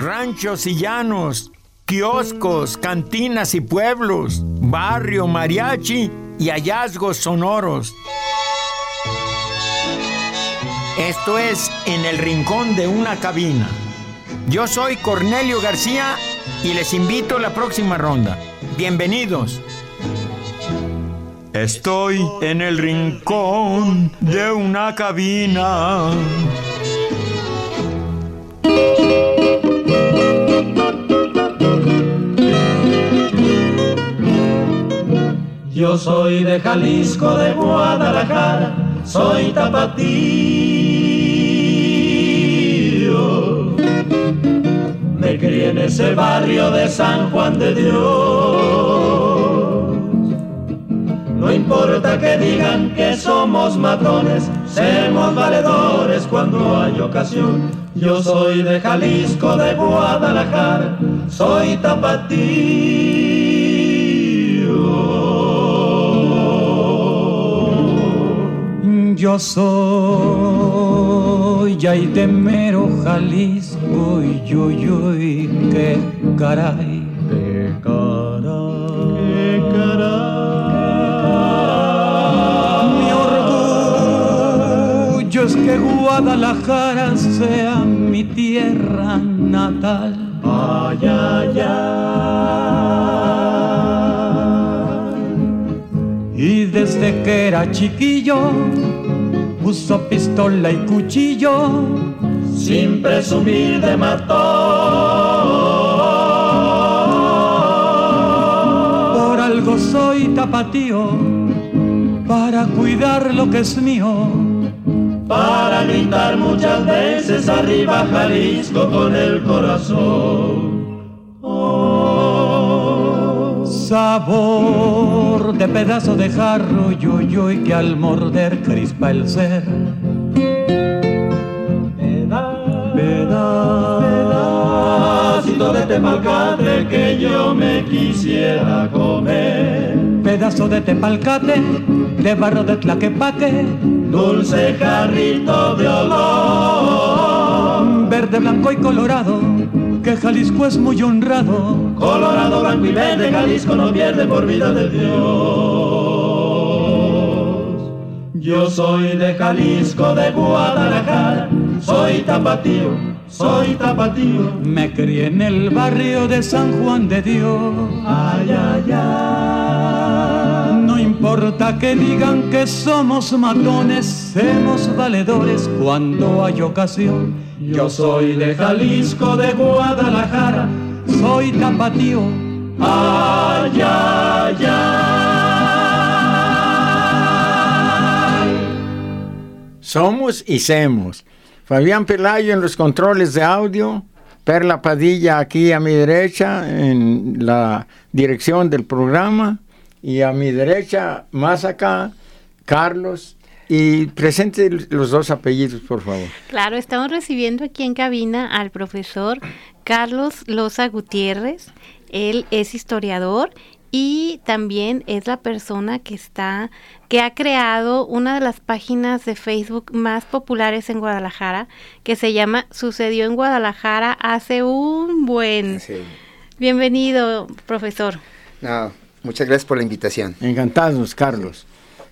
ranchos y llanos, kioscos, cantinas y pueblos, barrio, mariachi y hallazgos sonoros. Esto es En el Rincón de una Cabina. Yo soy Cornelio García y les invito a la próxima ronda. Bienvenidos. Estoy en el rincón de una cabina. Yo soy de Jalisco, de Guadalajara, soy tapatío. Me crié en ese barrio de San Juan de Dios. No importa que digan que somos matones, somos valedores cuando hay ocasión. Yo soy de Jalisco, de Guadalajara, soy tapatío. Yo soy mero Jalisco, y yo, yo, y qué caray, qué caray, qué caray. Mi orgullo es que Guadalajara sea mi tierra natal. Ay, ay, ay. Y desde que era chiquillo uso pistola y cuchillo sin presumir de matón. Por algo soy tapatío, para cuidar lo que es mío. Para gritar muchas veces arriba Jalisco con el corazón. Sabor de pedazo de jarro yo yo y que al morder crispa el ser. pedacito de tepalcate que yo me quisiera comer. Pedazo de tepalcate, de barro de tlaquepaque, dulce jarrito de olor, verde, blanco y colorado que Jalisco es muy honrado. Colorado, blanco y verde, Jalisco no pierde por vida de Dios. Yo soy de Jalisco, de Guadalajara, soy tapatío, soy tapatío. Me crié en el barrio de San Juan de Dios. Ay, ay, ay. Importa que digan que somos matones, somos valedores cuando hay ocasión yo soy de Jalisco, de Guadalajara, soy tapatío. Ay, ay, ay. Somos y semos. Fabián Pelayo en los controles de audio. Perla Padilla aquí a mi derecha en la dirección del programa. Y a mi derecha, más acá, Carlos y presente los dos apellidos, por favor. Claro, estamos recibiendo aquí en cabina al profesor Carlos Loza Gutiérrez. Él es historiador y también es la persona que está que ha creado una de las páginas de Facebook más populares en Guadalajara que se llama Sucedió en Guadalajara hace un buen. Bienvenido, profesor. No, muchas gracias por la invitación. Encantados, Carlos.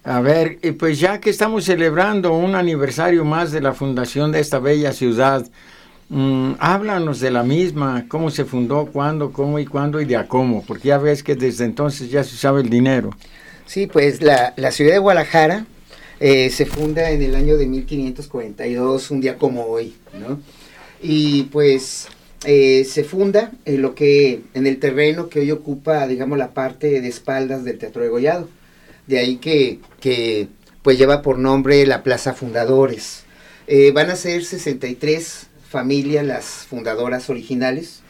A ver, y pues ya que estamos celebrando un aniversario más de la fundación de esta bella ciudad, mm, háblanos de la misma, cómo se fundó, cuándo, cómo y cuándo y de a cómo, porque ya ves que desde entonces ya se usaba el dinero. Sí, pues la, ciudad de Guadalajara eh, se funda en el año de 1542, un día como hoy, ¿no? Y pues eh, se funda en lo que, en el terreno que hoy ocupa, digamos, la parte de espaldas del Teatro de Gollado de ahí que, que pues lleva por nombre la Plaza Fundadores. Eh, van a ser 63 familias las fundadoras originales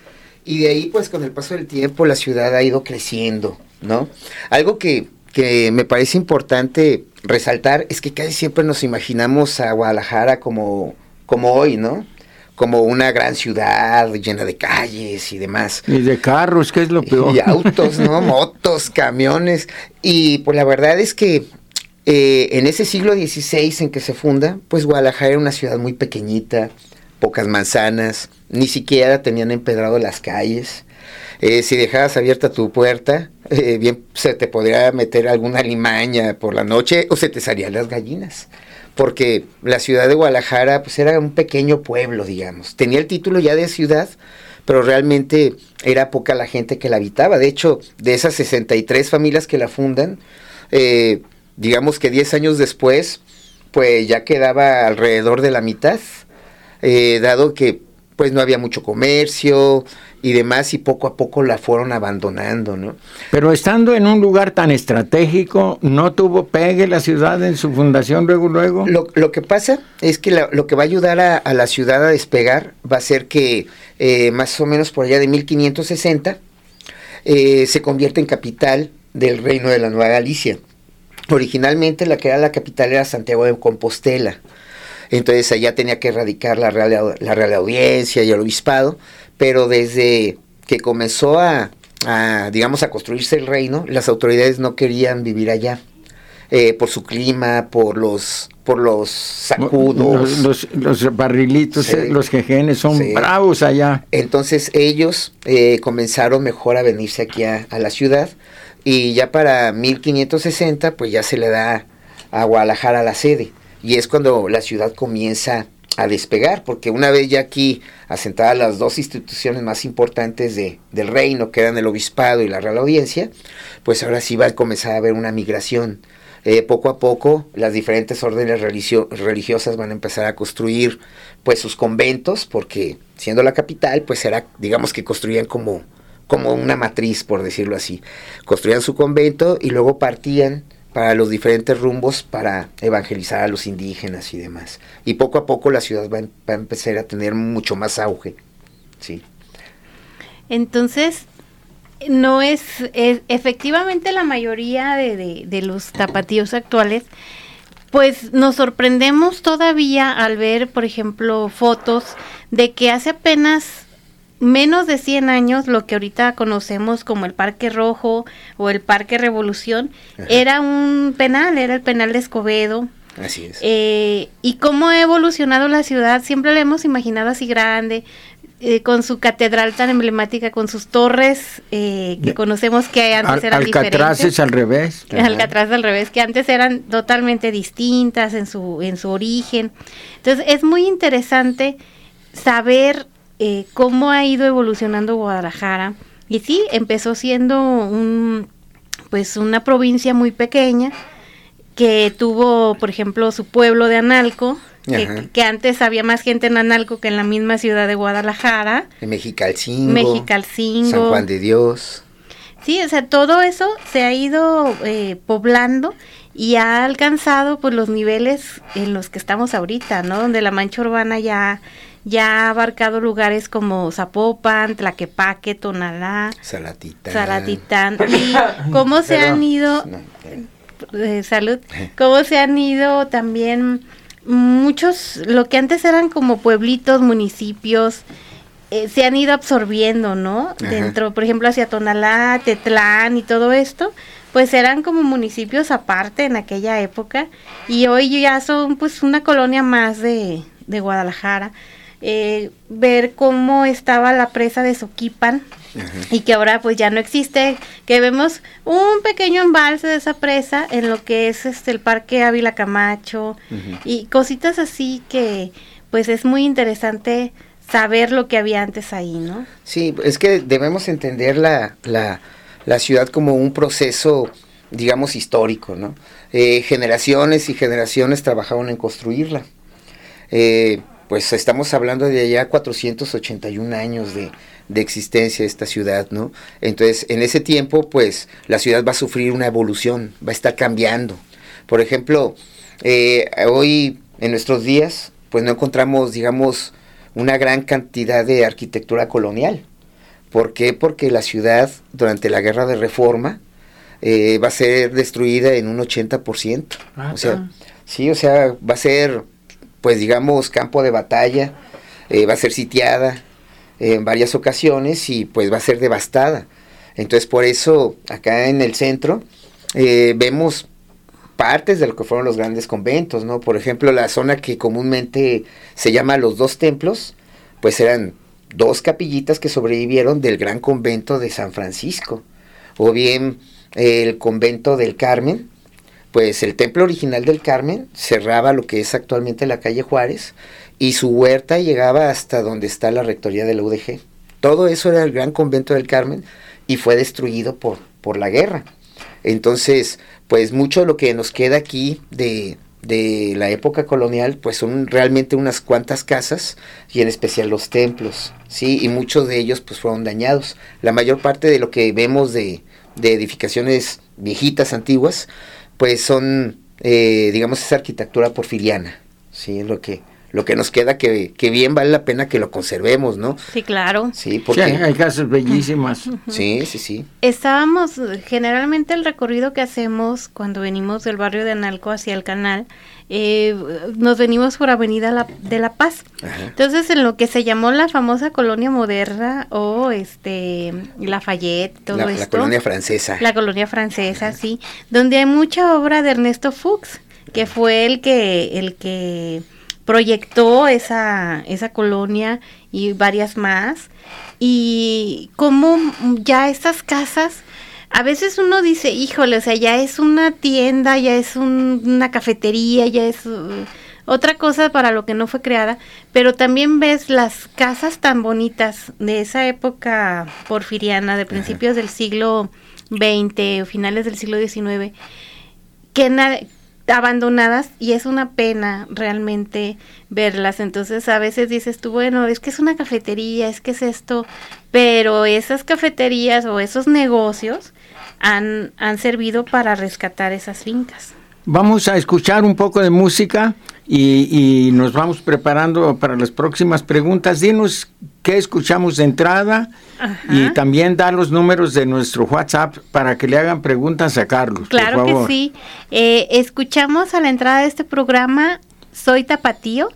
y de ahí pues con el paso del tiempo la ciudad ha ido creciendo, ¿no? Algo que, que me parece importante resaltar es que casi siempre nos imaginamos a Guadalajara como, como hoy, ¿no? Como una gran ciudad llena de calles y demás. Y de carros, que es lo peor. Y autos, ¿no? Motos, camiones. Y pues la verdad es que eh, en ese siglo XVI en que se funda, pues Guadalajara era una ciudad muy pequeñita, pocas manzanas, ni siquiera tenían empedrado las calles. Eh, si dejabas abierta tu puerta, eh, bien se te podría meter alguna limaña por la noche o se te salían las gallinas. Porque la ciudad de Guadalajara pues era un pequeño pueblo, digamos. Tenía el título ya de ciudad, pero realmente era poca la gente que la habitaba. De hecho, de esas 63 familias que la fundan, eh, digamos que 10 años después, pues ya quedaba alrededor de la mitad, dado que pues no había mucho comercio y demás y poco a poco la fueron abandonando, ¿no? Pero estando en un lugar tan estratégico, ¿no tuvo pegue la ciudad en su fundación luego, luego? Lo, que pasa es que lo que va a ayudar a, la ciudad a despegar va a ser que eh, más o menos por allá de 1560 eh, se convierte en capital del reino de la Nueva Galicia. Originalmente la que era la capital era Santiago de Compostela entonces allá tenía que erradicar la Real, la Real Audiencia y el Obispado, pero desde que comenzó a, digamos, a construirse el reino, las autoridades no querían vivir allá. Eh, por su clima, por los por los sacudos. Los, barrilitos, eh, los jejenes son bravos allá. Entonces ellos eh, comenzaron mejor a venirse aquí a, a, la ciudad y ya para 1560 pues ya se le da a Guadalajara la sede y es cuando la ciudad comienza a despegar, porque una vez ya aquí asentadas las dos instituciones más importantes de, del reino, que eran el obispado y la Real Audiencia, pues ahora sí va a comenzar a haber una migración. Eh, poco a poco las diferentes órdenes religiosas van a empezar a construir pues sus conventos, porque siendo la capital, pues era, digamos que construían como, como una matriz, por decirlo así. Construían su convento y luego partían para los diferentes rumbos para evangelizar a los indígenas y demás. Y poco a poco la ciudad va, a empezar a tener mucho más auge. ¿sí? Entonces, no es, efectivamente la mayoría de, de, los tapatíos actuales, pues nos sorprendemos todavía al ver, por ejemplo, fotos de que hace apenas menos de 100 años, lo que ahorita conocemos como el Parque Rojo o el Parque Revolución, era un penal, era el penal de Escobedo. Así es. Eh, y cómo ha evolucionado la ciudad, siempre la hemos imaginado así grande, eh, con su catedral tan emblemática, con sus torres eh, que conocemos que antes eran Alcatraz es al revés. Alcatraz al revés, que antes eran totalmente distintas en su, en su origen. Entonces es muy interesante saber eh, cómo ha ido evolucionando Guadalajara. Y sí, empezó siendo un, pues una provincia muy pequeña que tuvo, por ejemplo, su pueblo de Analco, que, antes había más gente en Analco que en la misma ciudad de Guadalajara. Mexicalcingo. Mexicalcingo. San Juan de Dios. Sí, o sea, todo eso se ha ido eh, poblando y ha alcanzado pues los niveles en los que estamos ahorita, ¿no? Donde la mancha urbana ya ya ha abarcado lugares como Zapopan, Tlaquepaque, Tonalá, Salatitán. Salatitán. Y cómo se han ido, eh, salud, cómo se han ido también muchos, lo que antes eran como pueblitos, municipios, eh, se han ido absorbiendo, ¿no? Dentro, por ejemplo, hacia Tonalá, Tetlán y todo esto, pues eran como municipios aparte en aquella época y hoy ya son pues una colonia más de, de Guadalajara eh, ver cómo estaba la presa de Soquipan y que ahora pues ya no existe, que vemos un pequeño embalse de esa presa en lo que es este el Parque Ávila Camacho y cositas así que pues es muy interesante saber lo que había antes ahí, ¿no? Sí, es que debemos entender la, la, la ciudad como un proceso digamos histórico, ¿no? Eh, generaciones y generaciones trabajaron en construirla. Eh, pues estamos hablando de allá 481 años de, existencia de esta ciudad, ¿no? Entonces, en ese tiempo, pues la ciudad va a sufrir una evolución, va a estar cambiando. Por ejemplo, eh, hoy, en nuestros días, pues no encontramos, digamos, una gran cantidad de arquitectura colonial. ¿Por qué? Porque la ciudad, durante la guerra de reforma, eh, va a ser destruida en un 80%. Ah, o sea, sí, o sea, va a ser pues digamos, campo de batalla, eh, va a ser sitiada en varias ocasiones y pues va a ser devastada. Entonces por eso acá en el centro eh, vemos partes de lo que fueron los grandes conventos, ¿no? Por ejemplo, la zona que comúnmente se llama los dos templos, pues eran dos capillitas que sobrevivieron del gran convento de San Francisco, o bien el convento del Carmen, pues el templo original del Carmen cerraba lo que es actualmente la calle Juárez y su huerta llegaba hasta donde está la rectoría de la UDG. Todo eso era el gran convento del Carmen y fue destruido por, por la guerra. Entonces, pues mucho de lo que nos queda aquí de, de la época colonial, pues son realmente unas cuantas casas y en especial los templos, sí, y muchos de ellos pues fueron dañados. La mayor parte de lo que vemos de, de edificaciones viejitas, antiguas, pues son, eh, digamos, esa arquitectura porfiriana, sí, lo que lo que nos queda que, que, bien vale la pena que lo conservemos, ¿no? Sí, claro. Sí, porque hay casas bellísimas. Sí, sí, sí. Estábamos, generalmente el recorrido que hacemos cuando venimos del barrio de Analco hacia el canal, eh, nos venimos por Avenida la, de la Paz. Ajá. Entonces, en lo que se llamó la famosa colonia moderna o este Lafayette, todo la, esto. La colonia francesa. La colonia francesa, Ajá. sí, donde hay mucha obra de Ernesto Fuchs, que fue el que el que proyectó esa, esa colonia y varias más. Y como ya estas casas, a veces uno dice, híjole, o sea, ya es una tienda, ya es un, una cafetería, ya es uh, otra cosa para lo que no fue creada, pero también ves las casas tan bonitas de esa época porfiriana, de principios Ajá. del siglo XX o finales del siglo XIX, que, abandonadas y es una pena realmente verlas. Entonces a veces dices tú, bueno, es que es una cafetería, es que es esto, pero esas cafeterías o esos negocios han, han servido para rescatar esas fincas. Vamos a escuchar un poco de música y, y, nos vamos preparando para las próximas preguntas. Dinos qué escuchamos de entrada Ajá. y también dar los números de nuestro WhatsApp para que le hagan preguntas a Carlos. Claro que sí. Eh, escuchamos a la entrada de este programa Soy Tapatío,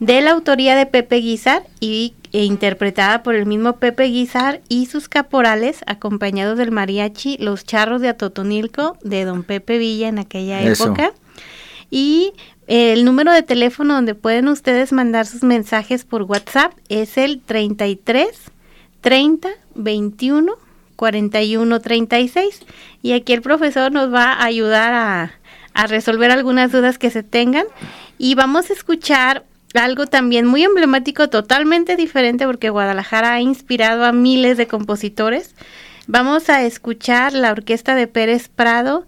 de la autoría de Pepe Guizar y e interpretada por el mismo Pepe Guizar y sus caporales, acompañados del mariachi Los Charros de Atotonilco de don Pepe Villa en aquella Eso. época. Y el número de teléfono donde pueden ustedes mandar sus mensajes por WhatsApp es el 33 30 21 41 36. Y aquí el profesor nos va a ayudar a, a resolver algunas dudas que se tengan. Y vamos a escuchar algo también muy emblemático, totalmente diferente, porque Guadalajara ha inspirado a miles de compositores. Vamos a escuchar la orquesta de Pérez Prado,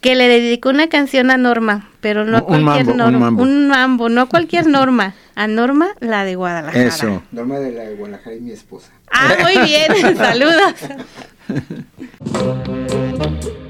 que le dedicó una canción a Norma, pero no un cualquier mambo, Norma, un mambo. un mambo, no cualquier Norma, a Norma la de Guadalajara. Eso. Norma de la de Guadalajara y mi esposa. Ah, muy bien, saludos.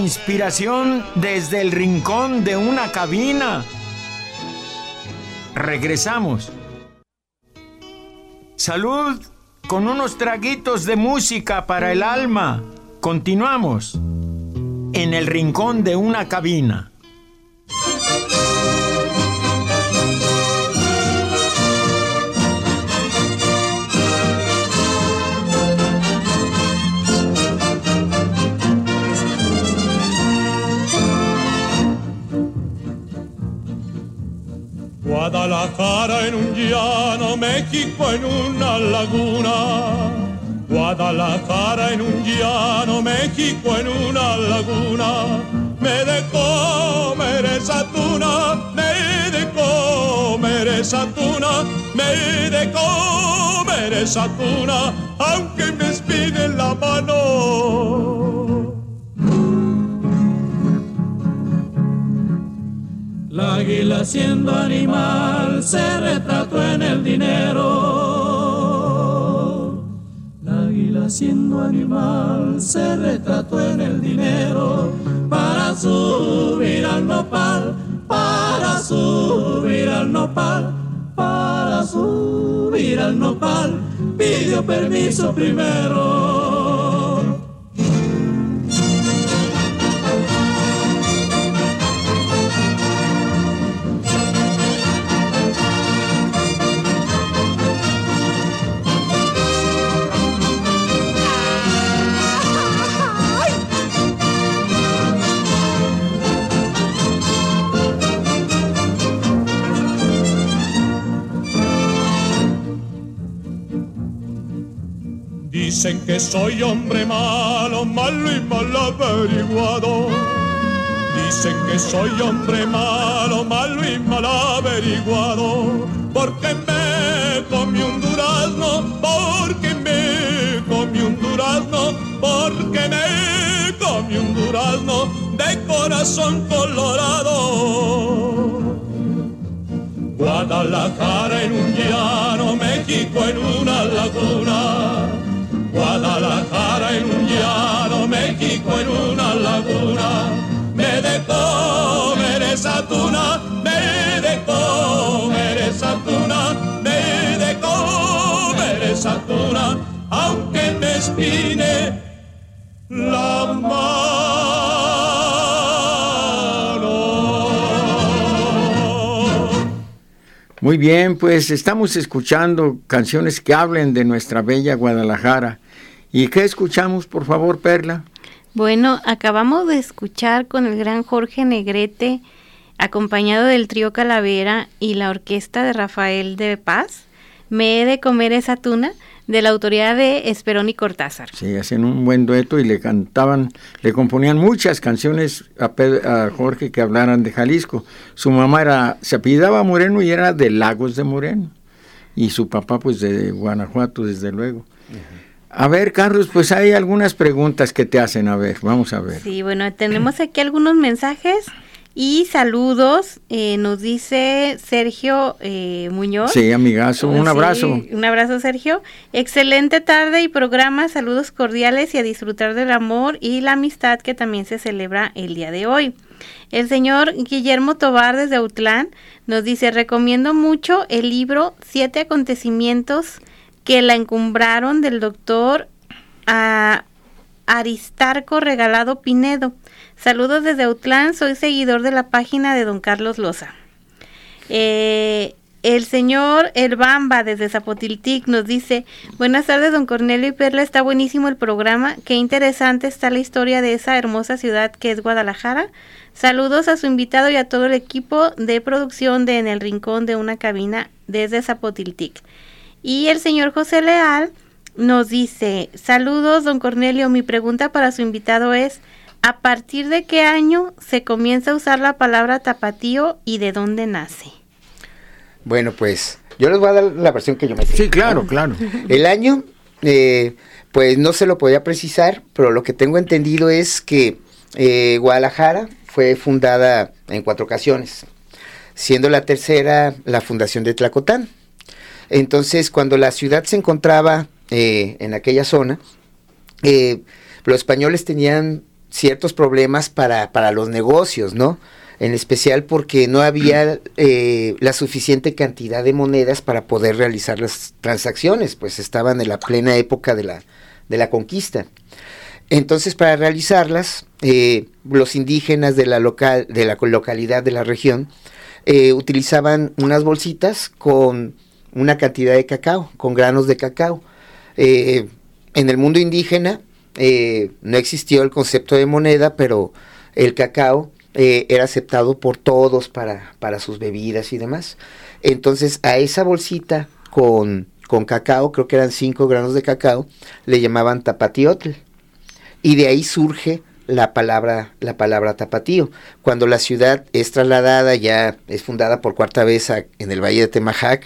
inspiración desde el rincón de una cabina. Regresamos. Salud con unos traguitos de música para el alma. Continuamos en el rincón de una cabina. Guadalajara en un llano, México en una laguna. Guadalajara en un llano, México en una laguna. Me de comer esa tuna, me de comer esa tuna, me de comer esa tuna, aunque Águila siendo animal se retrató en el dinero. La águila siendo animal se retrató en el dinero para subir al nopal, para subir al nopal, para subir al nopal, pidió permiso primero. Dicen que soy hombre malo, malo y mal averiguado. Dicen que soy hombre malo, malo y mal averiguado. Porque me comí un durazno, porque me comí un durazno, porque me comí un durazno de corazón colorado. Guadalajara en un llano, México en una laguna. Guadalajara en un llano, México en una laguna. Me de comer esa tuna, me de comer esa tuna, me de comer esa tuna, aunque me espine Muy bien, pues estamos escuchando canciones que hablen de nuestra bella Guadalajara. ¿Y qué escuchamos, por favor, Perla? Bueno, acabamos de escuchar con el gran Jorge Negrete, acompañado del trío Calavera y la orquesta de Rafael de Paz, Me he de comer esa tuna, de la autoría de Esperón y Cortázar. Sí, hacían un buen dueto y le cantaban, le componían muchas canciones a, Pe- a Jorge que hablaran de Jalisco. Su mamá era, se apellidaba Moreno y era de Lagos de Moreno. Y su papá, pues de Guanajuato, desde luego. A ver, Carlos, pues hay algunas preguntas que te hacen. A ver, vamos a ver. Sí, bueno, tenemos aquí algunos mensajes y saludos. Eh, nos dice Sergio eh, Muñoz. Sí, amigazo, un Sí, abrazo. un abrazo, Sergio. Excelente tarde y programa. Saludos cordiales y a disfrutar del amor y la amistad que también se celebra el día de hoy. El señor Guillermo Tobar desde Autlán nos dice, recomiendo mucho el libro Siete acontecimientos que la encumbraron del doctor ah, Aristarco Regalado Pinedo. Saludos desde Autlán, soy seguidor de la página de don Carlos Loza. Eh, el señor El Bamba desde Zapotiltic nos dice, buenas tardes don Cornelio y Perla, está buenísimo el programa, qué interesante está la historia de esa hermosa ciudad que es Guadalajara. Saludos a su invitado y a todo el equipo de producción de En el Rincón de una Cabina desde Zapotiltic. Y el señor José Leal nos dice, saludos don Cornelio, mi pregunta para su invitado es, ¿a partir de qué año se comienza a usar la palabra tapatío y de dónde nace? Bueno, pues yo les voy a dar la versión que yo me sé. Sí, claro, claro. El año, eh, pues no se lo podía precisar, pero lo que tengo entendido es que eh, Guadalajara fue fundada en cuatro ocasiones, siendo la tercera la fundación de Tlacotán. Entonces, cuando la ciudad se encontraba eh, en aquella zona, eh, los españoles tenían ciertos problemas para, para los negocios, ¿no? En especial porque no había eh, la suficiente cantidad de monedas para poder realizar las transacciones, pues estaban en la plena época de la, de la conquista. Entonces, para realizarlas, eh, los indígenas de la, local, de la localidad de la región eh, utilizaban unas bolsitas con una cantidad de cacao, con granos de cacao. En el mundo indígena no existió el concepto de moneda, pero el cacao era aceptado por todos para, para sus bebidas y demás. Entonces, a esa bolsita con, con cacao, creo que eran cinco granos de cacao, le llamaban tapatiotl y de ahí surge la palabra, la palabra tapatío. Cuando la ciudad es trasladada, ya es fundada por cuarta vez en el Valle de Temajac,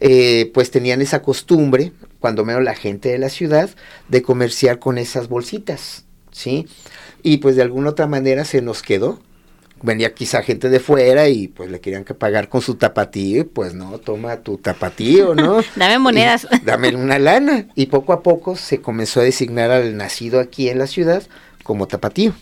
eh, pues tenían esa costumbre, cuando menos la gente de la ciudad, de comerciar con esas bolsitas, ¿sí? Y pues de alguna otra manera se nos quedó venía quizá gente de fuera y pues le querían que pagar con su tapatío y pues no, toma tu tapatío, ¿no? dame monedas. dame una lana. Y poco a poco se comenzó a designar al nacido aquí en la ciudad como tapatío.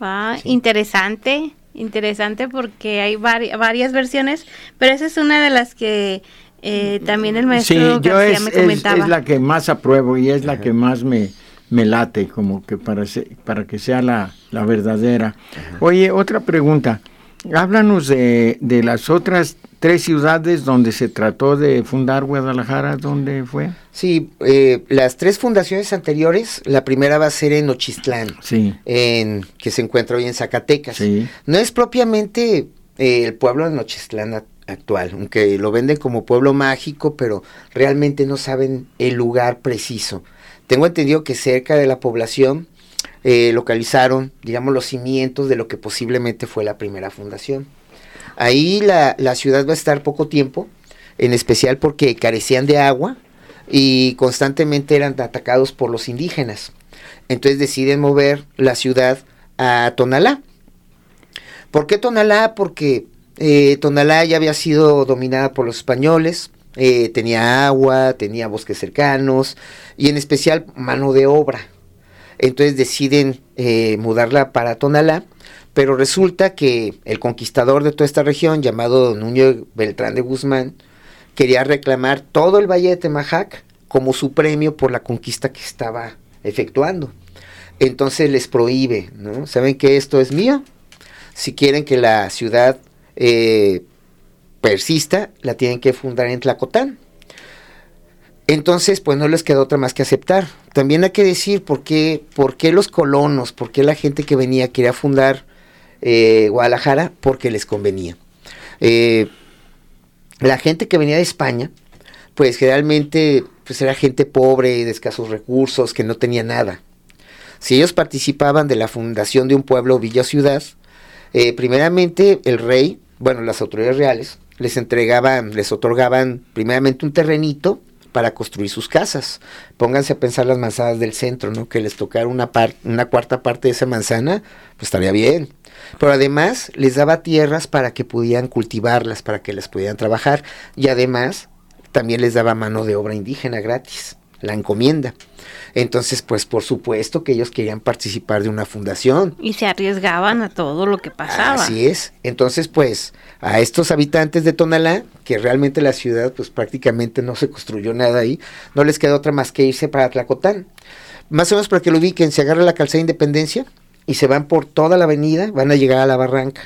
Ah, interesante, interesante porque hay varias versiones, pero esa es una de las que eh, también el maestro sí, yo es, me comentaba. Es, la que más apruebo y es la que más me, me late como que para, para que sea la, verdadera. Oye, otra pregunta. Háblanos de, de, las otras tres ciudades donde se trató de fundar Guadalajara, ¿dónde fue? Sí, eh, las tres fundaciones anteriores, la primera va a ser en Ochistlán, sí. en, que se encuentra hoy en Zacatecas. Sí. No es propiamente eh, el pueblo de Nochistlán actual, aunque lo venden como pueblo mágico, pero realmente no saben el lugar preciso. Tengo entendido que cerca de la población eh, localizaron, digamos, los cimientos de lo que posiblemente fue la primera fundación. Ahí la, ciudad va a estar poco tiempo, en especial porque carecían de agua y constantemente eran atacados por los indígenas. Entonces deciden mover la ciudad a Tonalá. ¿Por qué Tonalá? Porque eh, Tonalá ya había sido dominada por los españoles, eh, tenía agua, tenía bosques cercanos y en especial mano de obra. Entonces deciden eh, mudarla para Tonalá, pero resulta que el conquistador de toda esta región, llamado Nuño Beltrán de Guzmán, quería reclamar todo el valle de Temajac como su premio por la conquista que estaba efectuando. Entonces les prohíbe, ¿no? ¿Saben que esto es mío? Si quieren que la ciudad eh, persista, la tienen que fundar en Tlacotán. Entonces, pues no les quedó otra más que aceptar. También hay que decir por qué, por qué los colonos, por qué la gente que venía quería fundar eh, Guadalajara, porque les convenía. Eh, la gente que venía de España, pues generalmente pues era gente pobre, de escasos recursos, que no tenía nada. Si ellos participaban de la fundación de un pueblo, villa ciudad, primeramente el rey, bueno, las autoridades reales, les entregaban, les otorgaban primeramente un terrenito para construir sus casas. Pónganse a pensar las manzanas del centro, ¿no? Que les tocara una, una cuarta parte de esa manzana, pues estaría bien. Pero además les daba tierras para que pudieran cultivarlas, para que las pudieran trabajar. Y además también les daba mano de obra indígena gratis, la encomienda. Entonces, pues por supuesto que ellos querían participar de una fundación. Y se arriesgaban a todo lo que pasaba. Así es. Entonces, pues a estos habitantes de Tonalá, que realmente la ciudad pues prácticamente no se construyó nada ahí, no les queda otra más que irse para Tlacotán. Más o menos para que lo ubiquen, se agarra la calzada de Independencia y se van por toda la avenida, van a llegar a la barranca.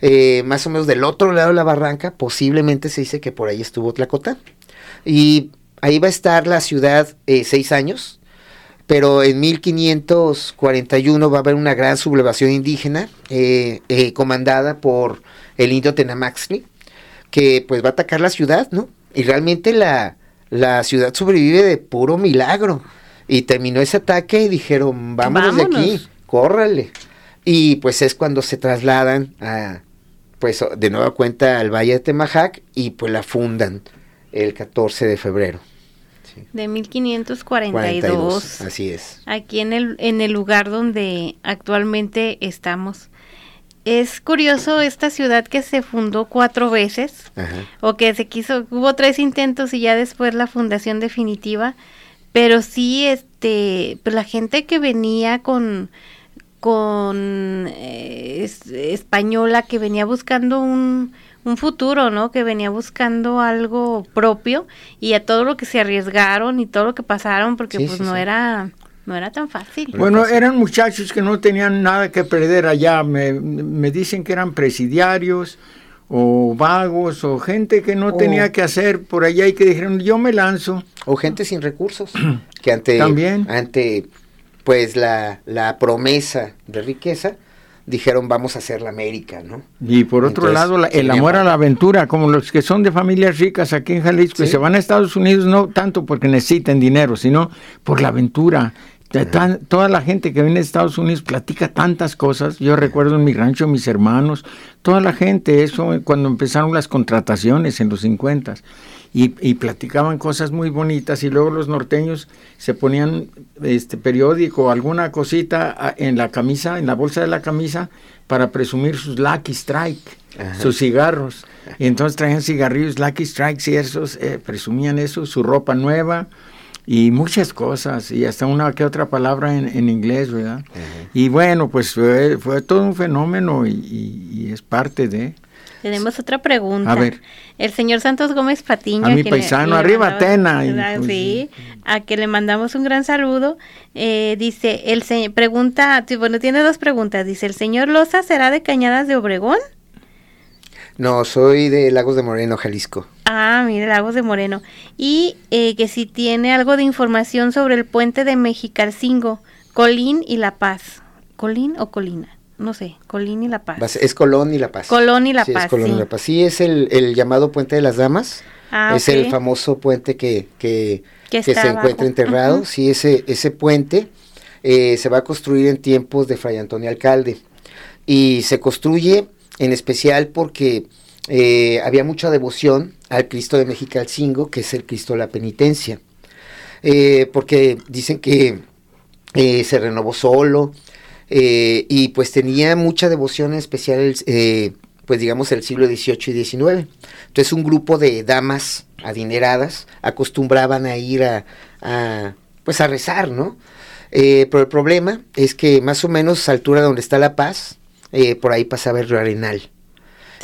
Eh, más o menos del otro lado de la barranca, posiblemente se dice que por ahí estuvo Tlacotán. Y ahí va a estar la ciudad eh, seis años, pero en 1541 va a haber una gran sublevación indígena eh, eh, comandada por el indio Tenamaxli, que pues va a atacar la ciudad, ¿no? Y realmente la, la ciudad sobrevive de puro milagro. Y terminó ese ataque y dijeron, vámonos, de aquí, córrale. Y pues es cuando se trasladan a, pues de nueva cuenta al Valle de Temajac y pues la fundan el 14 de febrero. De 1542. así es. Aquí en el, en el lugar donde actualmente estamos. Es curioso esta ciudad que se fundó cuatro veces, o que se quiso, hubo tres intentos y ya después la fundación definitiva, pero sí, este, pues la gente que venía con, con eh, española que venía buscando un, un futuro, ¿no? Que venía buscando algo propio y a todo lo que se arriesgaron y todo lo que pasaron porque pues no era no era tan fácil. Bueno, eran muchachos que no tenían nada que perder allá. Me, me dicen que eran presidiarios o vagos o gente que no tenía que hacer por allá y que dijeron yo me lanzo. O gente sin recursos que ante, ¿También? ante pues la, la promesa de riqueza dijeron vamos a hacer la América, ¿no? Y por otro lado, el amor a la aventura, como los que son de familias ricas aquí en Jalisco y se van a Estados Unidos no tanto porque necesiten dinero, sino por la aventura. Toda la gente que viene de Estados Unidos platica tantas cosas. Yo recuerdo en mi rancho mis hermanos, toda la gente, eso cuando empezaron las contrataciones en los 50 y, platicaban cosas muy bonitas y luego los norteños se ponían este periódico, alguna cosita en la camisa, en la bolsa de la camisa para presumir sus Lucky Strike, sus cigarros. Y entonces traían cigarrillos Lucky Strikes y esos eh, presumían eso, su ropa nueva y muchas cosas, y hasta una que otra palabra en, inglés, ¿verdad? Y bueno, pues fue, fue, todo un fenómeno y es parte de... Tenemos otra pregunta. A ver. El señor Santos Gómez Patiño. A mi paisano, arriba Atena. Pues, sí, a que le mandamos un gran saludo. Eh, dice, el pregunta, bueno, tiene dos preguntas. Dice, ¿el señor Loza será de Cañadas de Obregón? No, soy de Lagos de Moreno, Jalisco. Ah, mire, Lagos de Moreno. Y eh, que si tiene algo de información sobre el puente de Mexicalcingo, Colín y La Paz. ¿Colín o Colina? no sé, Colín y La Paz. Es Colón y La Paz. Colón y La sí, Paz. Es Colón y La Paz. Sí, es el, llamado Puente de las Damas. Ah, es el famoso puente que, que, se encuentra enterrado. Sí, ese, ese puente eh, se va a construir en tiempos de Fray Antonio Alcalde. Y se construye en especial porque eh, había mucha devoción al Cristo de Mexicalcingo, que es el Cristo de la Penitencia. Eh, porque dicen que se renovó solo, eh, y pues tenía mucha devoción especial, eh, pues digamos, el siglo XVIII y XIX. Entonces un grupo de damas adineradas acostumbraban a ir a, pues a rezar, ¿no? Eh, pero el problema es que más o menos a altura donde está La Paz, por ahí pasaba el río Arenal.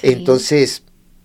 Entonces,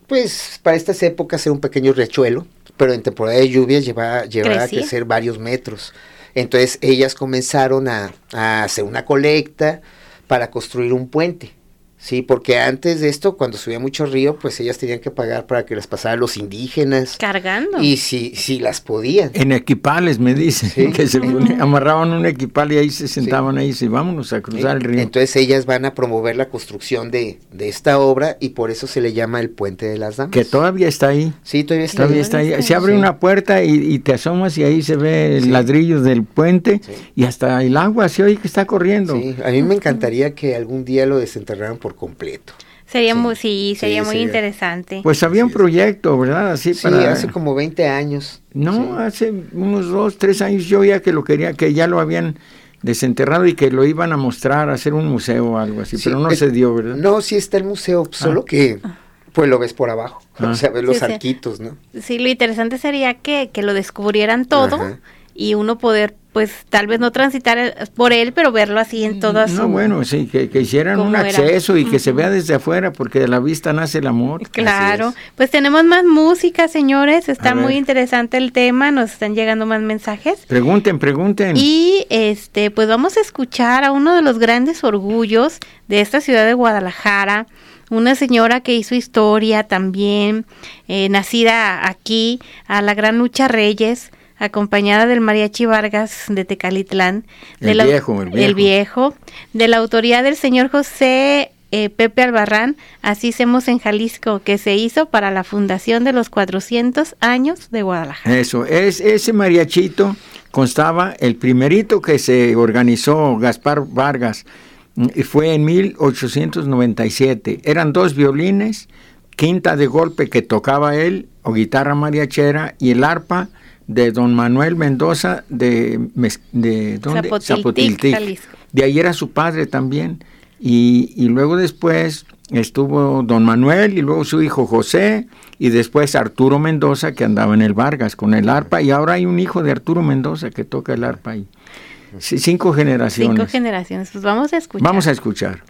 pues para estas épocas era un pequeño riachuelo, pero en temporada de lluvias llevaba, llevaba a crecer varios metros. Entonces ellas comenzaron a, hacer una colecta para construir un puente. Sí, porque antes de esto, cuando subía mucho río, pues ellas tenían que pagar para que las pasaran los indígenas. Cargando. Y si, si las podían. En equipales, me dicen, que se amarraban un equipal y ahí se sentaban ahí y se vámonos a cruzar el río. Entonces ellas van a promover la construcción de, de, esta obra y por eso se le llama el Puente de las Damas. Que todavía está ahí. Sí, todavía está, ahí. está ahí. Se abre una puerta y, te asomas y ahí se ve el ladrillo del puente y hasta el agua se oye que está corriendo. Sí, a mí me encantaría que algún día lo desenterraran por completo. Sería muy, sí, sería muy interesante. Pues había un proyecto, ¿verdad? Así sí, hace como 20 años. No, hace unos dos, tres años yo ya que lo quería, que ya lo habían desenterrado y que lo iban a mostrar, a hacer un museo o algo así, pero no se dio, ¿verdad? No, sí está el museo, solo ah. que pues lo ves por abajo, o sea, ves los arquitos, ¿no? Sí, lo interesante sería que, que lo descubrieran todo y uno poder pues tal vez no transitar por él, pero verlo así en todo su... No, bueno, sí, que, hicieran un acceso y que se vea desde afuera, porque de la vista nace el amor. Claro, pues tenemos más música, señores, está muy interesante el tema, nos están llegando más mensajes. Pregunten, pregunten. Y este, pues vamos a escuchar a uno de los grandes orgullos de esta ciudad de Guadalajara, una señora que hizo historia también, eh, nacida aquí, a la gran Lucha Reyes, acompañada del Mariachi Vargas de Tecalitlán. El, viejo, el viejo. de la autoría del señor José eh, Pepe Albarrán, Así hacemos en Jalisco, que se hizo para la fundación de los 400 años de Guadalajara. Eso, es, ese mariachito constaba, el primerito que se organizó Gaspar Vargas, mm, fue en 1897. Eran dos violines, quinta de golpe que tocaba él, o guitarra mariachera, y el arpa de don Manuel Mendoza de, de Zapotiltic, De ahí era su padre también. Y, y, luego después estuvo don Manuel y luego su hijo José y después Arturo Mendoza que andaba en el Vargas con el arpa y ahora hay un hijo de Arturo Mendoza que toca el arpa ahí. cinco generaciones. Cinco generaciones. Pues vamos a escuchar. Vamos a escuchar.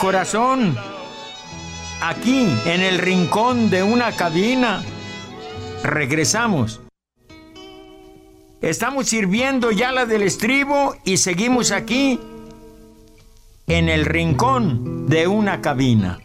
Corazón. Aquí, en el rincón de una cabina. Regresamos. Estamos sirviendo ya la del estribo y seguimos aquí en el rincón de una cabina.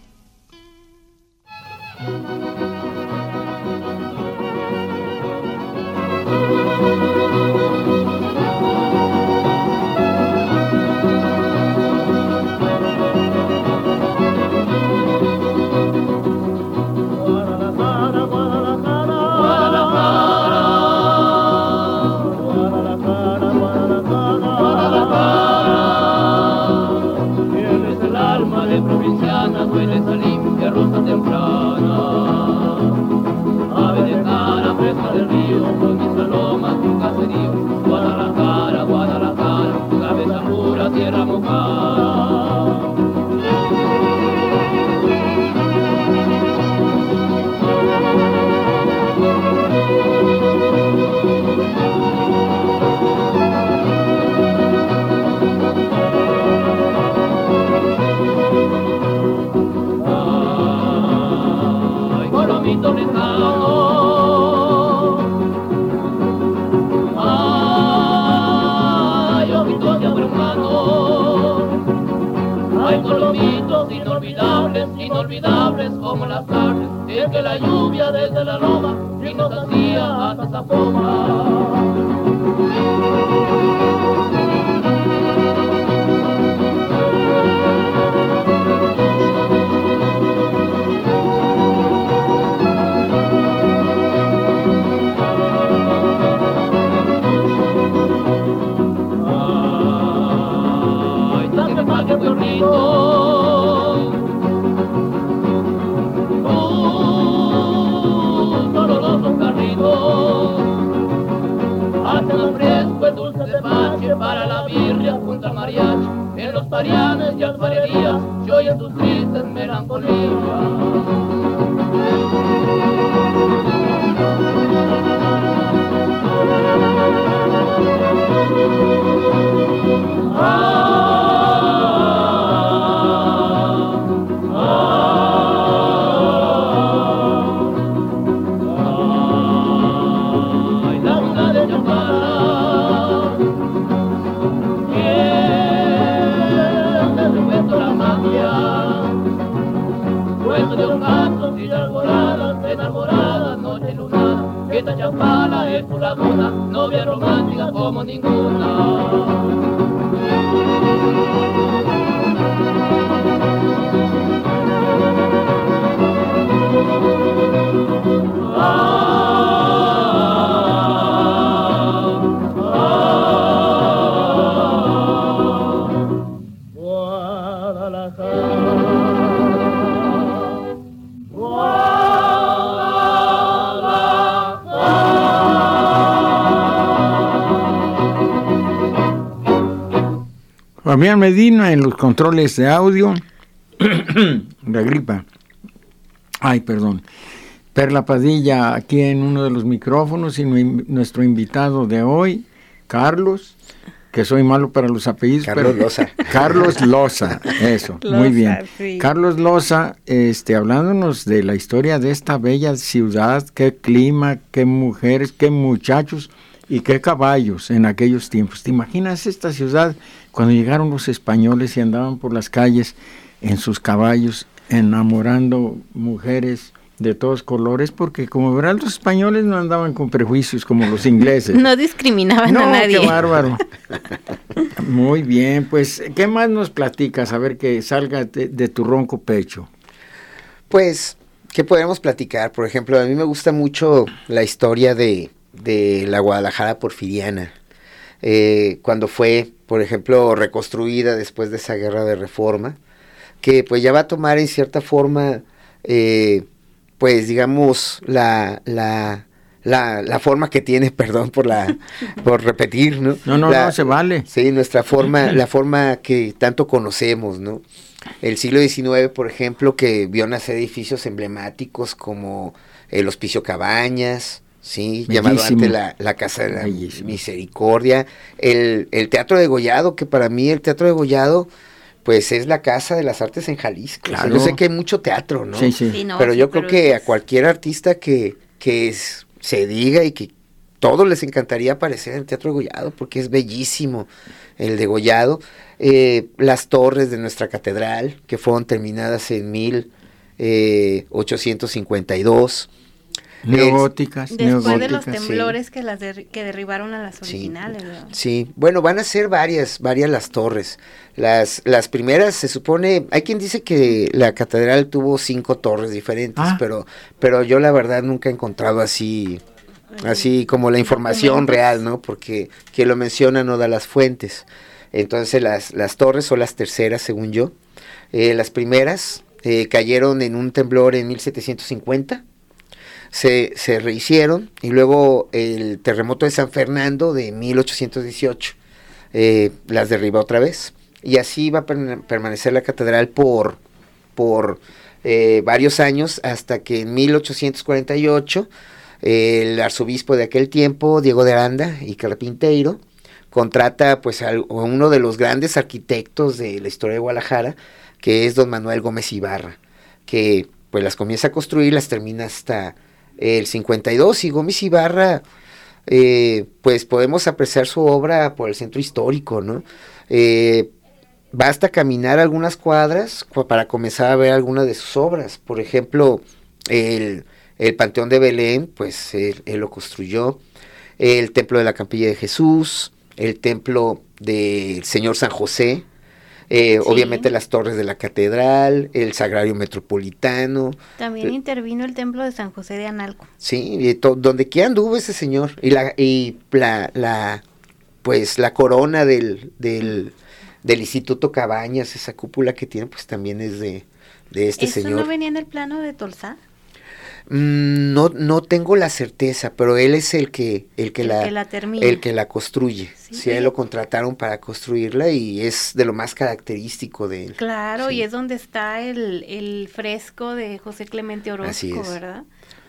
Fabián Medina en los controles de audio. la gripa. Ay, perdón. Perla Padilla aquí en uno de los micrófonos y nu- nuestro invitado de hoy, Carlos, que soy malo para los apellidos. Carlos pero- Loza. Carlos Loza, eso, muy bien. sí. Carlos Loza, este, hablándonos de la historia de esta bella ciudad, qué clima, qué mujeres, qué muchachos y qué caballos en aquellos tiempos. ¿Te imaginas esta ciudad cuando llegaron los españoles y andaban por las calles en sus caballos enamorando mujeres de todos colores? Porque como verán los españoles no andaban con prejuicios como los ingleses. No discriminaban No, a nadie. qué bárbaro. Muy bien, pues, ¿qué más nos platicas? A ver que salga de, de tu ronco pecho. Pues, ¿qué podemos platicar? Por ejemplo, a mí me gusta mucho la historia de, de la Guadalajara porfiriana. Eh, cuando fue, por ejemplo, reconstruida después de esa guerra de reforma, que pues ya va a tomar en cierta forma, eh, pues digamos, la, la, la, la forma que tiene, perdón por la por repetir, ¿no? No, no, La- no, se vale. Sí, nuestra forma, la forma que tanto conocemos, ¿no? El siglo XIX, por ejemplo, que vio nacer edificios emblemáticos como el Hospicio Cabañas, sí, llamado antes la, la Casa de la Bellísimo. Misericordia, el, el Teatro de Gollado, que para mí el Teatro de Gollado, pues es la casa de las artes en Jalisco. O sea, Claro. yo sé que hay mucho teatro, ¿no? Sí, sí. Sí, no, pero sí, yo creo pero que es- a cualquier artista que, que es- se diga y que todos les encantaría aparecer en el Teatro de Gollado porque es bellísimo el de Gollado. Eh, las torres de nuestra catedral que fueron terminadas en eh, 1852. Neogóticas, Después de los neogóticas. sí. temblores que las derri- que derribaron a las Sí. originales. ¿verdad? Sí, bueno, van a ser varias, varias las torres. Las, las primeras se supone, hay quien dice que la catedral tuvo cinco torres diferentes, Ah. pero, pero yo la verdad nunca he encontrado así, así como la información real, ¿no? Porque quien lo menciona no da las fuentes. Entonces las, las torres son las terceras, según yo. Eh, las primeras eh, cayeron en un temblor en 1750 se, rehicieron y luego el terremoto de San Fernando de 1818 eh, las derribó otra vez. Y así va a perma- permanecer la catedral por, por eh, varios años hasta que en 1848 eh, el arzobispo de aquel tiempo, Diego de Aranda y Carpinteiro, contrata pues a uno de los grandes arquitectos de la historia de Guadalajara, que es don Manuel Gómez Ibarra, que pues las comienza a construir, las termina hasta el 52 y Gómez Ibarra, eh, pues podemos apreciar su obra por el centro histórico, ¿no? Eh, basta caminar algunas cuadras cu- para comenzar a ver algunas de sus obras. Por ejemplo, el, el Panteón de Belén, pues él, él lo construyó. El Templo de la Campilla de Jesús, el Templo del Señor San José, eh, Sí. obviamente las torres de la catedral, el Sagrario Metropolitano, También Eh, intervino el templo de San José de Analco. Sí, y donde quiera anduvo ese señor. Y la, y la, la pues la corona del, del, del Instituto Cabañas, esa cúpula que tiene, pues también es de, de este ¿Eso señor. no venía en el plano de Tolsá? Mm, No, no tengo la certeza, pero él es el que, el que, El la, que la termina. el que la construye. Sí. Sí, a él lo contrataron para construirla y es de lo más característico de él. Claro, Sí. y es donde está el, el fresco de José Clemente Así Orozco, es. ¿verdad?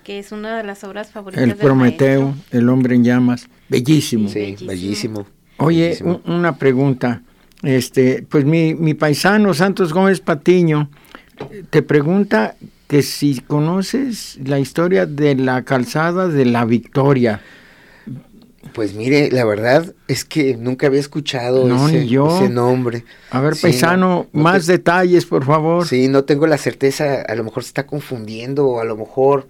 Que es una de las obras favoritas El del Prometeo, maestro. El hombre en llamas. Bellísimo. Sí, Bellísimo. bellísimo. Oye, bellísimo. un- una pregunta. Este, pues mi, mi paisano Santos Gómez Patiño te pregunta que si conoces la historia de la calzada de la Victoria. Pues mire, la verdad es que nunca había escuchado No, ese, yo. ese nombre. A ver, Sí, paisano, no, no más te- detalles, por favor. Sí, no tengo la certeza, a lo mejor se está confundiendo o a lo mejor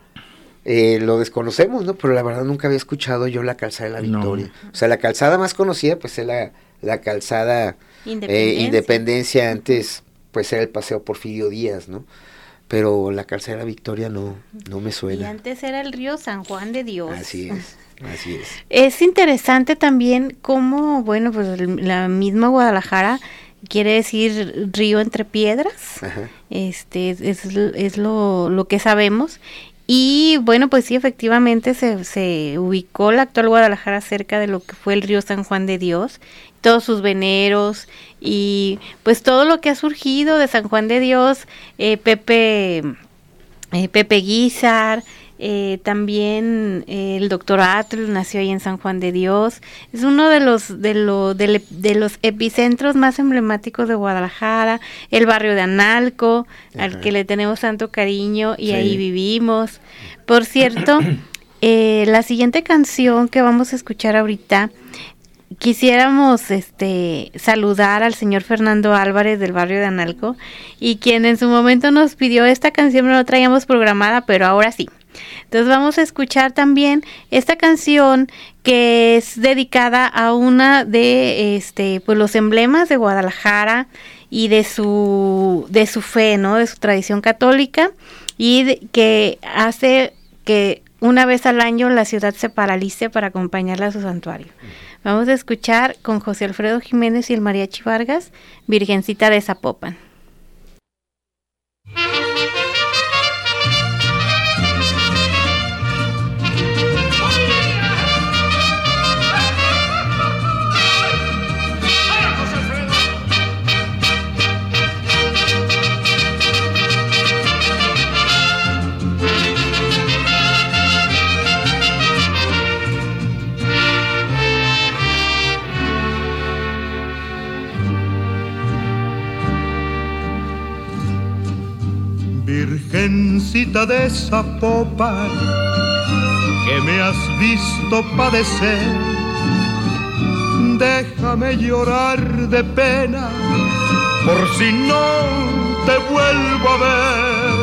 eh, lo desconocemos, ¿no? Pero la verdad nunca había escuchado yo la calzada de la No. Victoria. O sea, la calzada más conocida pues es la, la calzada eh, Independencia. Independencia, antes pues era el Paseo Porfirio Díaz, ¿no? Pero la calzada Victoria no, no me Y suena. antes era el río San Juan de Dios. Así es, así es. Es interesante también cómo, bueno, pues la misma Guadalajara quiere decir río entre piedras. Ajá. Este es, es, es lo, lo que sabemos. Y bueno, pues sí, efectivamente se, se ubicó la actual Guadalajara cerca de lo que fue el río San Juan de Dios, todos sus veneros y pues todo lo que ha surgido de San Juan de Dios, eh, Pepe, eh, Pepe Guizar, eh, también eh, el doctor Atl nació ahí en San Juan de Dios. Es uno de los de, lo- de, de los epicentros más emblemáticos de Guadalajara, el barrio de Analco, al que le tenemos tanto cariño y Sí. ahí vivimos. Por cierto, eh, la siguiente canción que vamos a escuchar ahorita quisiéramos este saludar al señor Fernando Álvarez del barrio de Analco y quien en su momento nos pidió esta canción no la traíamos programada pero ahora sí entonces vamos a escuchar también esta canción que es dedicada a una de este pues los emblemas de Guadalajara y de su de su fe no de su tradición católica y que hace que una vez al año la ciudad se paralice para acompañarla a su santuario. Vamos a escuchar con José Alfredo Jiménez y el Mariachi Vargas, Virgencita de Zapopan. Virgencita de Zapopan, que me has visto padecer, déjame llorar de pena por si no te vuelvo a ver.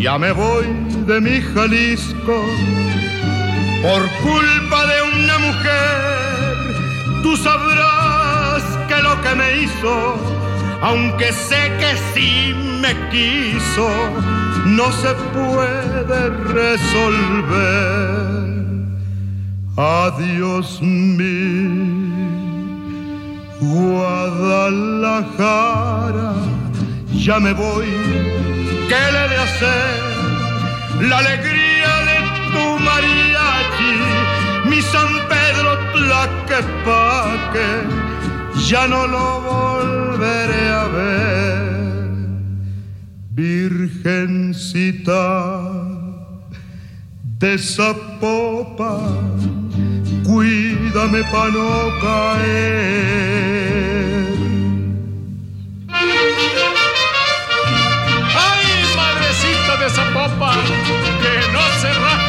Ya me voy de mi Jalisco por culpa de una mujer. Tú sabrás que lo que me hizo, aunque sé que sí me quiso, no se puede resolver. Adiós mi Guadalajara, ya me voy, ¿qué le de hacer? La alegría de tu mariachi, mi San Pedro Tlaquepaque, ya no lo volveré a ver. Virgencita de Zapopan, cuídame para no caer. ¡Ay, madrecita de Zapopan! ¡Que no se raje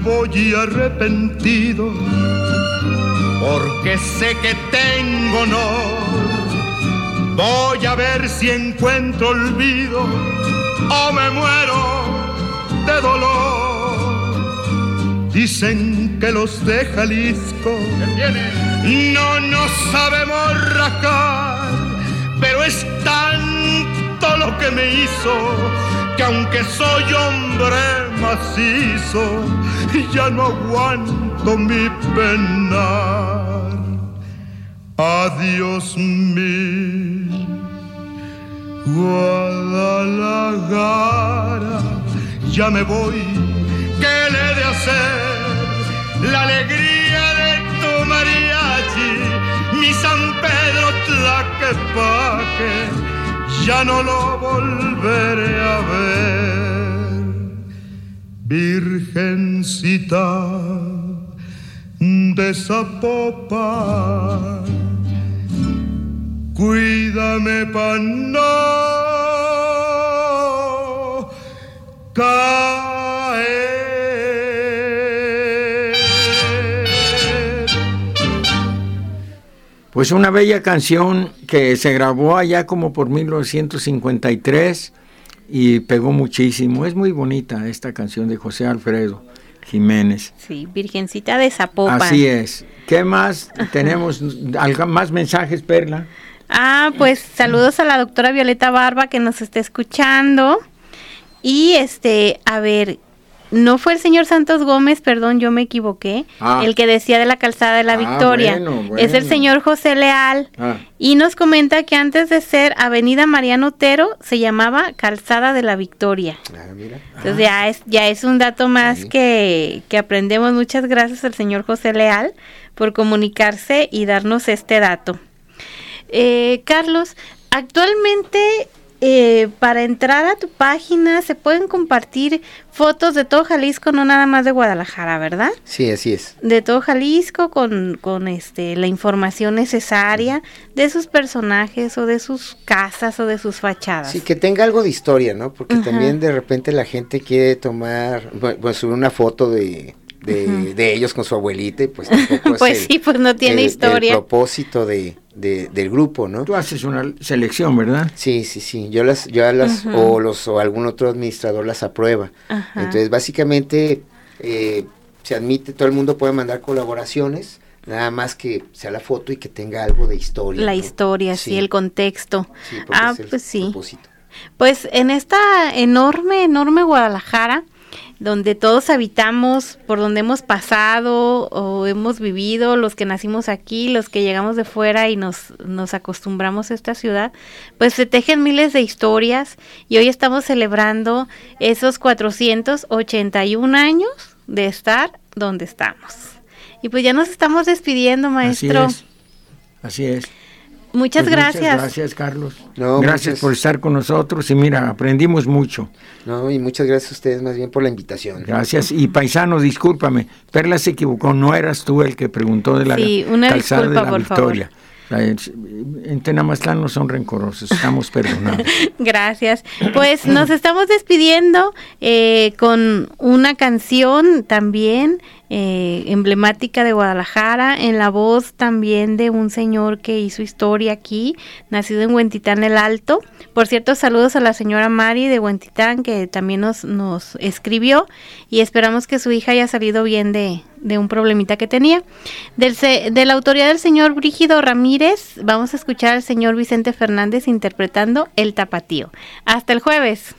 me voy arrepentido, porque sé que tengo honor. Voy a ver si encuentro olvido o me muero de dolor. Dicen que los de Jalisco no nos sabemos rajar, pero es tanto lo que me hizo que aunque soy hombre macizo, ya no aguanto mi penar. Adiós mi Guadalajara, ya me voy, ¿qué le he de hacer? La alegría de tu mariachi, mi San Pedro Tlaquepaque, ya no lo volveré a ver. Virgencita de Zapopan, cuídame pa' no caer. Pues una bella canción que se grabó allá como por 1953 y pegó muchísimo. Es muy bonita esta canción de José Alfredo Jiménez. Sí, Virgencita de Zapopan. Así es. ¿Qué más tenemos? ¿Alga- ¿Más mensajes, Perla? Ah, pues saludos a la doctora Violeta Barba que nos está escuchando. Y este, a ver, no fue el señor Santos Gómez, perdón, yo me equivoqué, Ah. el que decía de la calzada de la Ah, Victoria. bueno, Es el señor José Leal. Ah. Y nos comenta que antes de ser Avenida Mariano Otero, se llamaba Calzada de la Victoria. Ah, mira. Entonces ya es, ya es un dato más que, que aprendemos. Muchas gracias al señor José Leal por comunicarse y darnos este dato. Eh, Carlos, actualmente eh, para entrar a tu página se pueden compartir fotos de todo Jalisco, no nada más de Guadalajara, ¿verdad? Sí, así es. De todo Jalisco con, con este la información necesaria de sus personajes o de sus casas o de sus fachadas. Sí, que tenga algo de historia, ¿no? Porque también de repente la gente quiere tomar, bu- bueno, subir una foto de, de, de ellos con su abuelita y pues tampoco es Pues el- sí, pues no tiene el- historia. El propósito de, de- del grupo, ¿no? Tú haces una selección, ¿verdad? Sí, sí, sí. Yo las, yo las, o los, o algún otro administrador las aprueba. Ajá. Entonces, básicamente, eh, se admite, todo el mundo puede mandar colaboraciones, nada más que sea la foto y que tenga algo de historia. la ¿no? historia, sí. el contexto. Sí, ah, es el pues sí. propósito. Pues en esta enorme, enorme Guadalajara, donde todos habitamos, por donde hemos pasado o hemos vivido, los que nacimos aquí, los que llegamos de fuera y nos, nos acostumbramos a esta ciudad, pues se tejen miles de historias y hoy estamos celebrando esos 481 años de estar donde estamos. Y pues ya nos estamos despidiendo, maestro. Así es. Así es. Muchas Pues gracias. Muchas gracias, Carlos. No, gracias muchas- por estar con nosotros y mira, aprendimos mucho. No, y muchas gracias a ustedes más bien por la invitación. Gracias. Y paisano, discúlpame, Perla se equivocó, no eras tú el que preguntó de la Sí, una calzada disculpa, de la por favor. Victoria. La- En Tenamaztlán no son rencorosos, estamos perdonados. Gracias. Pues nos estamos despidiendo eh, con una canción también eh, emblemática de Guadalajara, en la voz también de un señor que hizo historia aquí, nacido en Huentitán el Alto. Por cierto, saludos a la señora Mari de Huentitán, que también nos, nos escribió y esperamos que su hija haya salido bien de, de un problemita que tenía. Del de la autoría del señor Brígido Ramírez, vamos a escuchar al señor Vicente Fernández interpretando El Tapatío. Hasta el jueves.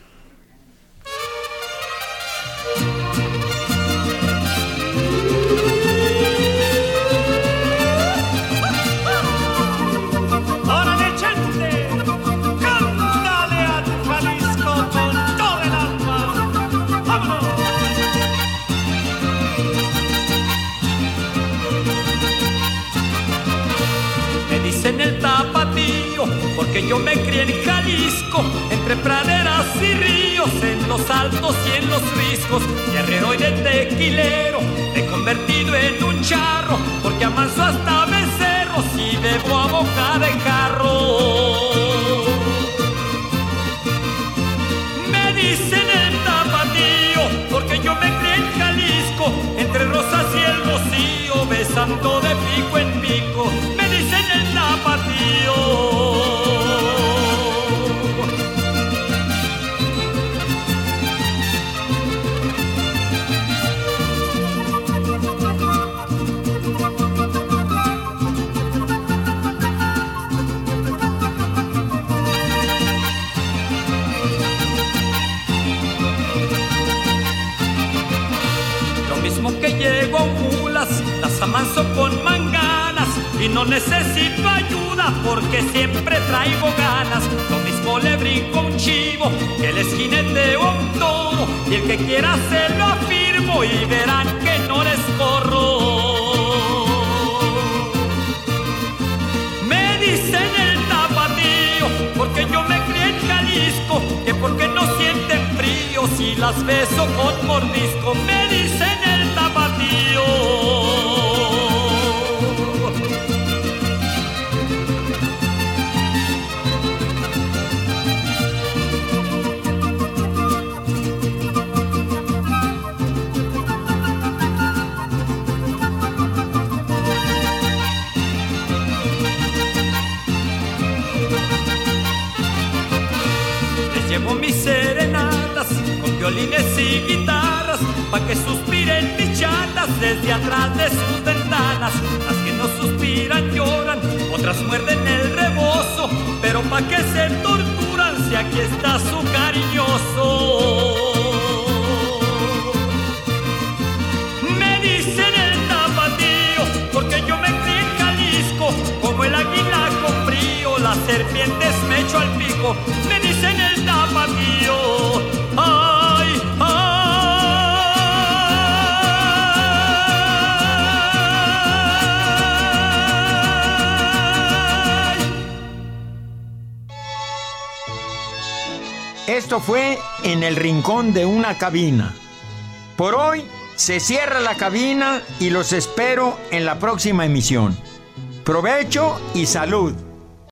Yo me crié en Jalisco, entre praderas y ríos, en los altos y en los riscos, guerrero y de tequilero, me he convertido en un charro, porque amanso hasta becerros y bebo a boca de jarro. Me dicen el tapatío, porque yo me crié en Jalisco, entre rosas y el rocío, besando de pico en pico. Me dicen el tapatío. Avanzo con manganas y no necesito ayuda porque siempre traigo ganas. Lo mismo le brinco un chivo que les jineteo un toro y el que quiera se lo afirmo y verán que no les corro. Me dicen el tapatío porque yo me crié en Jalisco que porque no sienten frío si las beso con mordisco. Me dicen el tapatío. Violines y guitarras pa' que suspiren mis desde atrás de sus ventanas. Las que no suspiran lloran, otras muerden el rebozo, pero pa' que se torturan si aquí está su cariñoso. Me dicen el tapatío porque yo me crié en Jalisco como el águila con frío, las serpientes me echo al pico. Me dicen el tapatío, ay, Esto fue En el Rincón de una Cabina. Por hoy se cierra la cabina y los espero en la próxima emisión. Provecho y salud.